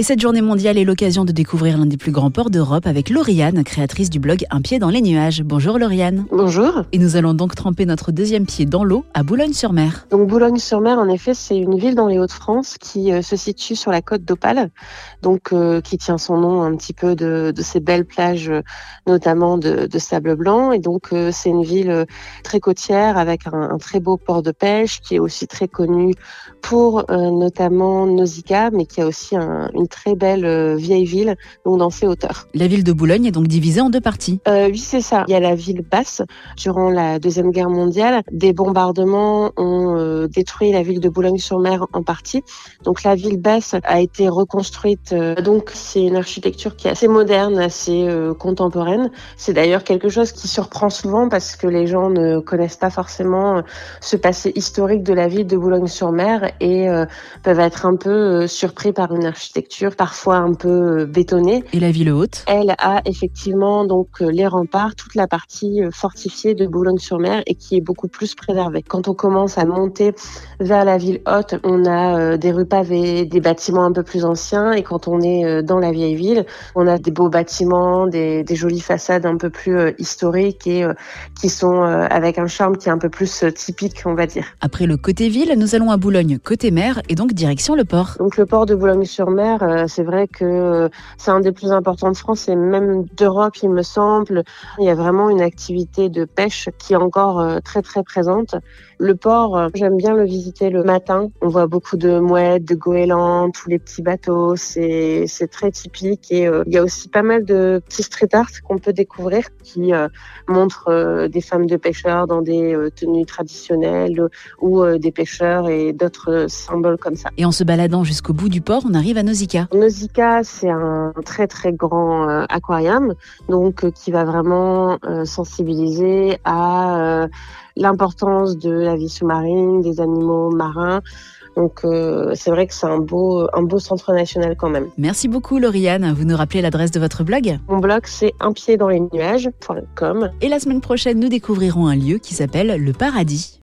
Et cette journée mondiale est l'occasion de découvrir l'un des plus grands ports d'Europe avec Lauriane, créatrice du blog Un pied dans les nuages. Bonjour Lauriane. Bonjour. Et nous allons donc tremper notre deuxième pied dans l'eau à Boulogne-sur-Mer. Donc Boulogne-sur-Mer, en effet, c'est une ville dans les Hauts-de-France qui euh, se situe sur la côte d'Opale, donc euh, qui tient son nom un petit peu de, de ces belles plages, euh, notamment de, de, sable blanc. Et donc euh, c'est une ville très côtière avec un, un, très beau port de pêche qui est aussi très connu pour notamment Nausicaa, mais qui a aussi un, une très belle euh, vieille ville, donc dans ses hauteurs. La ville de Boulogne est donc divisée en deux parties. Euh, oui, c'est ça. Il y a la ville basse. Durant la Deuxième Guerre mondiale, des bombardements ont euh, détruit la ville de Boulogne-sur-Mer en partie. Donc la ville basse a été reconstruite. Euh, donc c'est une architecture qui est assez moderne, assez contemporaine. C'est d'ailleurs quelque chose qui surprend souvent parce que les gens ne connaissent pas forcément ce passé historique de la ville de Boulogne-sur-Mer et peuvent être un peu surpris par une architecture parfois un peu bétonnée. Et la ville haute Elle a effectivement donc les remparts, toute la partie fortifiée de Boulogne-sur-Mer et qui est beaucoup plus préservée. Quand on commence à monter vers la ville haute, on a des rues pavées, des bâtiments un peu plus anciens et quand on est dans la vieille ville, on a des beaux bâtiments, des, des jolies façades un peu plus historiques et qui sont avec un charme qui est un peu plus typique, on va dire. Après le côté ville, nous allons à Boulogne côté mer et donc direction le port. Donc le port de Boulogne-sur-Mer, c'est vrai que c'est un des plus importants de France et même d'Europe, il me semble. Il y a vraiment une activité de pêche qui est encore très très présente. Le port, j'aime bien le visiter le matin. On voit beaucoup de mouettes, de goélands, tous les petits bateaux. C'est très typique et euh, il y a aussi pas mal de petits street art qu'on peut découvrir qui euh, montrent euh, des femmes de pêcheurs dans des tenues traditionnelles ou des pêcheurs et d'autres symboles comme ça. Et en se baladant jusqu'au bout du port, on arrive à Nausicaa. Nausicaa, c'est un très très grand aquarium, donc qui va vraiment sensibiliser à l'importance de la vie sous-marine, des animaux marins. Donc euh, c'est vrai que c'est un beau, un beau centre national quand même. Merci beaucoup Lauriane. Vous nous rappelez l'adresse de votre blog Mon blog c'est un pied dans les nuages.com. Et la semaine prochaine, nous découvrirons un lieu qui s'appelle le Paradis.